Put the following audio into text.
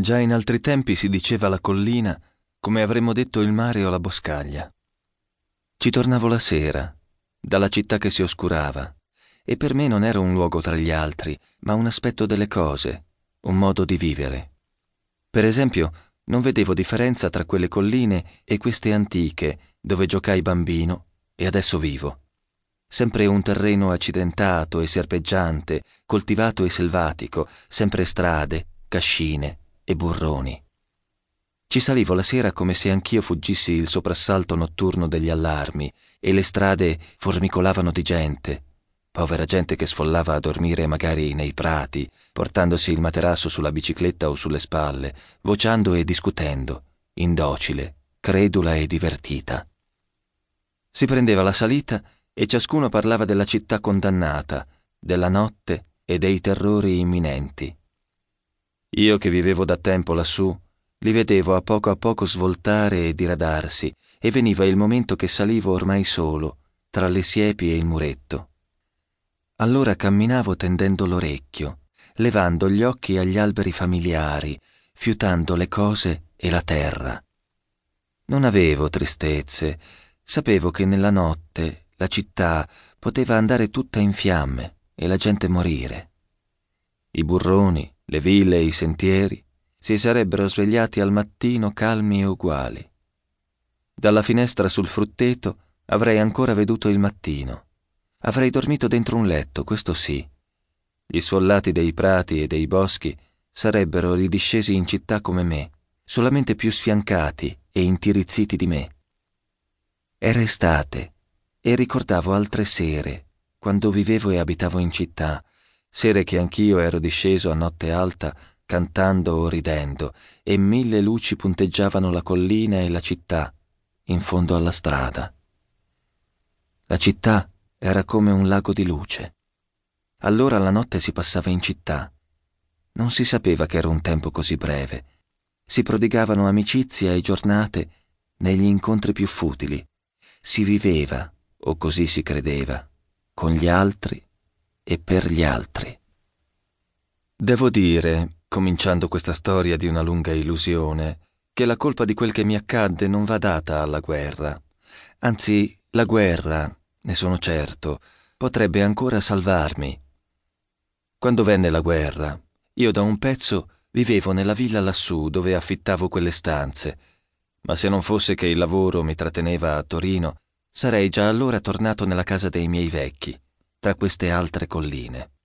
Già in altri tempi si diceva la collina come avremmo detto il mare o la boscaglia. Ci tornavo la sera, dalla città che si oscurava, e per me non era un luogo tra gli altri, ma un aspetto delle cose, un modo di vivere. Per esempio, non vedevo differenza tra quelle colline e queste antiche dove giocai bambino e adesso vivo. Sempre un terreno accidentato e serpeggiante, coltivato e selvatico, sempre strade, cascine, e burroni. Ci salivo la sera come se anch'io fuggissi il soprassalto notturno degli allarmi e le strade formicolavano di gente, povera gente che sfollava a dormire magari nei prati, portandosi il materasso sulla bicicletta o sulle spalle, vociando e discutendo, indocile, credula e divertita. Si prendeva la salita e ciascuno parlava della città condannata, della notte e dei terrori imminenti. Io che vivevo da tempo lassù, li vedevo a poco a poco svoltare e diradarsi, e veniva il momento che salivo ormai solo, tra le siepi e il muretto. Allora camminavo tendendo l'orecchio, levando gli occhi agli alberi familiari, fiutando le cose e la terra. Non avevo tristezze, sapevo che nella notte la città poteva andare tutta in fiamme e la gente morire. I burroni, le ville e i sentieri si sarebbero svegliati al mattino calmi e uguali. Dalla finestra sul frutteto avrei ancora veduto il mattino. Avrei dormito dentro un letto, questo sì. Gli sfollati dei prati e dei boschi sarebbero ridiscesi in città come me, solamente più sfiancati e intirizziti di me. Era estate e ricordavo altre sere, quando vivevo e abitavo in città, sere che anch'io ero disceso a notte alta cantando o ridendo, e mille luci punteggiavano la collina e la città, in fondo alla strada. La città era come un lago di luce. Allora la notte si passava in città. Non si sapeva che era un tempo così breve. Si prodigavano amicizia e giornate negli incontri più futili. Si viveva, o così si credeva, con gli altri e per gli altri. Devo dire, cominciando questa storia di una lunga illusione, che la colpa di quel che mi accadde non va data alla guerra. Anzi, la guerra, ne sono certo, potrebbe ancora salvarmi. Quando venne la guerra, io da un pezzo vivevo nella villa lassù dove affittavo quelle stanze, ma se non fosse che il lavoro mi tratteneva a Torino, sarei già allora tornato nella casa dei miei vecchi tra queste altre colline.